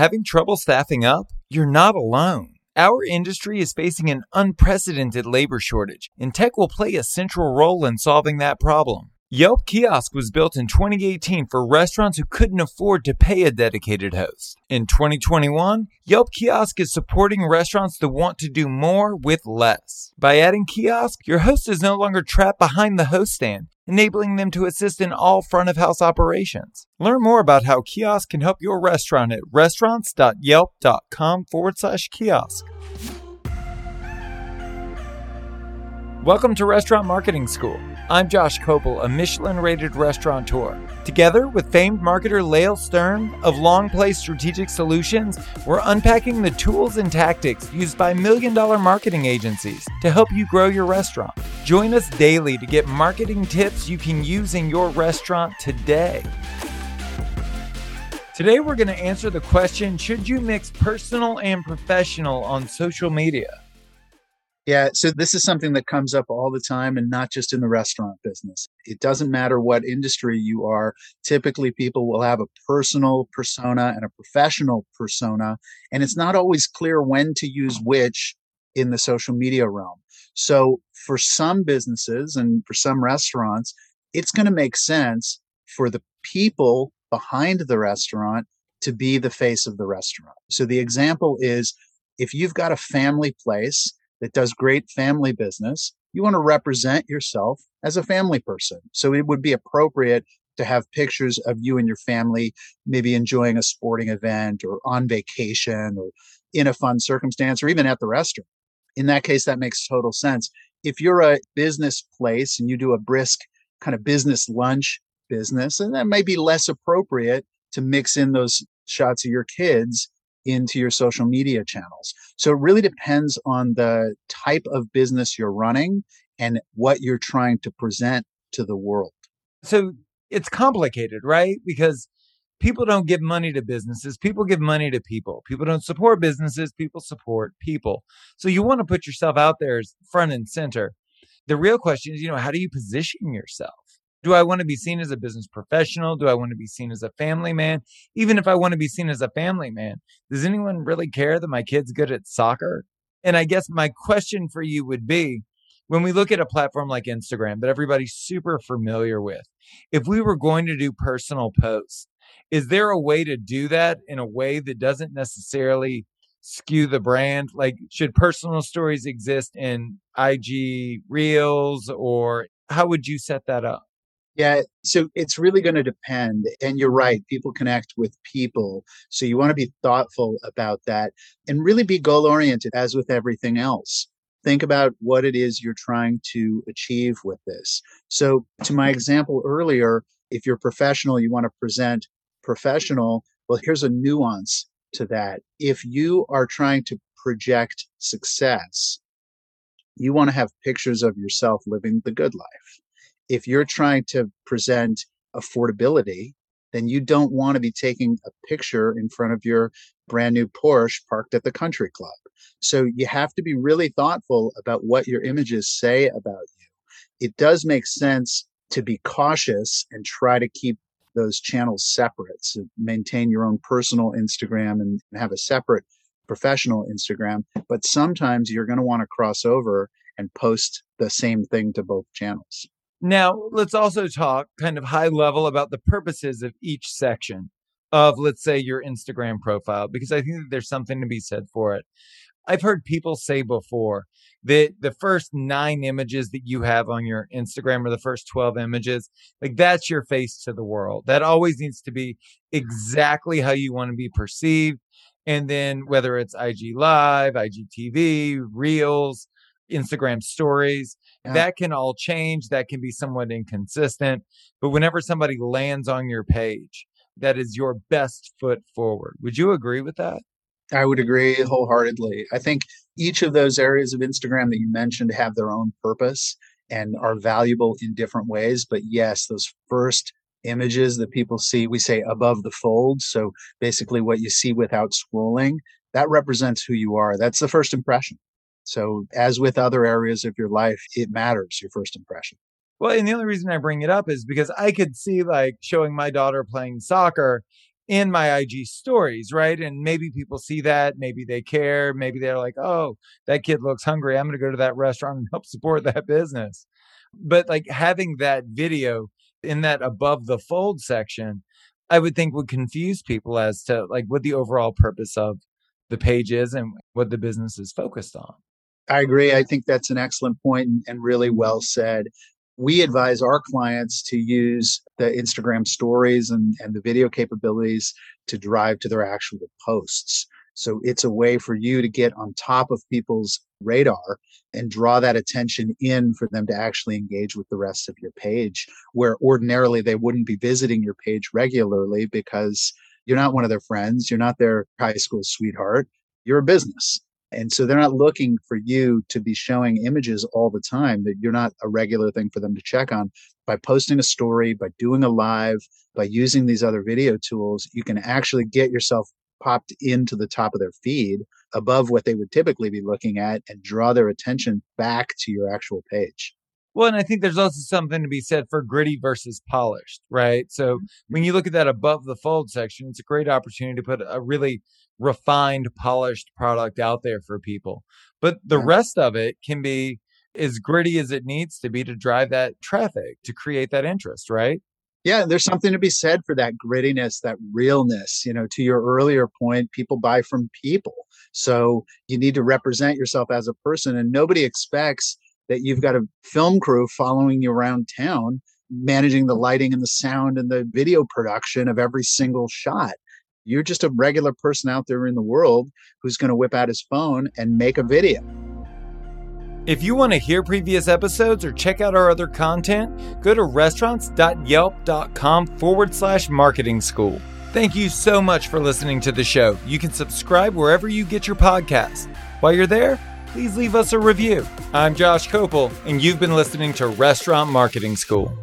Having trouble staffing up? You're not alone. Our industry is facing an unprecedented labor shortage, and tech will play a central role in solving that problem. Yelp Kiosk was built in 2018 for restaurants who couldn't afford to pay a dedicated host. In 2021, Yelp Kiosk is supporting restaurants that want to do more with less. By adding Kiosk, your host is no longer trapped behind the host stand, enabling them to assist in all front of house operations. Learn more about how Kiosk can help your restaurant at restaurants.yelp.com forward slash kiosk. Welcome to Restaurant Marketing School. I'm Josh Kopel, a Michelin rated restaurateur. Together with famed marketer Lael Stern of Long Play Strategic Solutions, we're unpacking the tools and tactics used by million dollar marketing agencies to help you grow your restaurant. Join us daily to get marketing tips you can use in your restaurant today. Today, we're going to answer the question Should you mix personal and professional on social media? Yeah, so this is something that comes up all the time and not just in the restaurant business. It doesn't matter what industry you are. Typically, people will have a personal persona and a professional persona, and it's not always clear when to use which in the social media realm. So, for some businesses and for some restaurants, it's going to make sense for the people behind the restaurant to be the face of the restaurant. So, the example is if you've got a family place, that does great family business, you want to represent yourself as a family person. So it would be appropriate to have pictures of you and your family, maybe enjoying a sporting event or on vacation or in a fun circumstance or even at the restaurant. In that case, that makes total sense. If you're a business place and you do a brisk kind of business lunch business, and that may be less appropriate to mix in those shots of your kids into your social media channels. So it really depends on the type of business you're running and what you're trying to present to the world. So it's complicated, right? Because people don't give money to businesses, people give money to people. People don't support businesses, people support people. So you want to put yourself out there as front and center. The real question is, you know, how do you position yourself? Do I want to be seen as a business professional? Do I want to be seen as a family man? Even if I want to be seen as a family man, does anyone really care that my kid's good at soccer? And I guess my question for you would be when we look at a platform like Instagram that everybody's super familiar with, if we were going to do personal posts, is there a way to do that in a way that doesn't necessarily skew the brand? Like, should personal stories exist in IG Reels or how would you set that up? Yeah, so it's really going to depend. And you're right, people connect with people. So you want to be thoughtful about that and really be goal oriented, as with everything else. Think about what it is you're trying to achieve with this. So, to my example earlier, if you're professional, you want to present professional. Well, here's a nuance to that. If you are trying to project success, you want to have pictures of yourself living the good life if you're trying to present affordability, then you don't want to be taking a picture in front of your brand new Porsche parked at the country club. So you have to be really thoughtful about what your images say about you. It does make sense to be cautious and try to keep those channels separate. So maintain your own personal Instagram and have a separate professional Instagram. But sometimes you're going to want to cross over and post the same thing to both channels. Now, let's also talk kind of high level about the purposes of each section of, let's say, your Instagram profile, because I think that there's something to be said for it. I've heard people say before that the first nine images that you have on your Instagram or the first 12 images, like that's your face to the world. That always needs to be exactly how you want to be perceived. And then whether it's IG Live, IGTV, Reels, Instagram stories, yeah. that can all change. That can be somewhat inconsistent. But whenever somebody lands on your page, that is your best foot forward. Would you agree with that? I would agree wholeheartedly. I think each of those areas of Instagram that you mentioned have their own purpose and are valuable in different ways. But yes, those first images that people see, we say above the fold. So basically, what you see without scrolling, that represents who you are. That's the first impression. So, as with other areas of your life, it matters your first impression. Well, and the only reason I bring it up is because I could see like showing my daughter playing soccer in my IG stories, right? And maybe people see that, maybe they care, maybe they're like, oh, that kid looks hungry. I'm going to go to that restaurant and help support that business. But like having that video in that above the fold section, I would think would confuse people as to like what the overall purpose of the page is and what the business is focused on. I agree. I think that's an excellent point and really well said. We advise our clients to use the Instagram stories and, and the video capabilities to drive to their actual posts. So it's a way for you to get on top of people's radar and draw that attention in for them to actually engage with the rest of your page, where ordinarily they wouldn't be visiting your page regularly because you're not one of their friends, you're not their high school sweetheart, you're a business. And so they're not looking for you to be showing images all the time that you're not a regular thing for them to check on. By posting a story, by doing a live, by using these other video tools, you can actually get yourself popped into the top of their feed above what they would typically be looking at and draw their attention back to your actual page. Well, and I think there's also something to be said for gritty versus polished, right? So mm-hmm. when you look at that above the fold section, it's a great opportunity to put a really refined, polished product out there for people. But the yeah. rest of it can be as gritty as it needs to be to drive that traffic, to create that interest, right? Yeah, there's something to be said for that grittiness, that realness. You know, to your earlier point, people buy from people. So you need to represent yourself as a person, and nobody expects that you've got a film crew following you around town, managing the lighting and the sound and the video production of every single shot. You're just a regular person out there in the world who's going to whip out his phone and make a video. If you want to hear previous episodes or check out our other content, go to restaurants.yelp.com forward slash marketing school. Thank you so much for listening to the show. You can subscribe wherever you get your podcast. While you're there, please leave us a review. I'm Josh Kopel, and you've been listening to Restaurant Marketing School.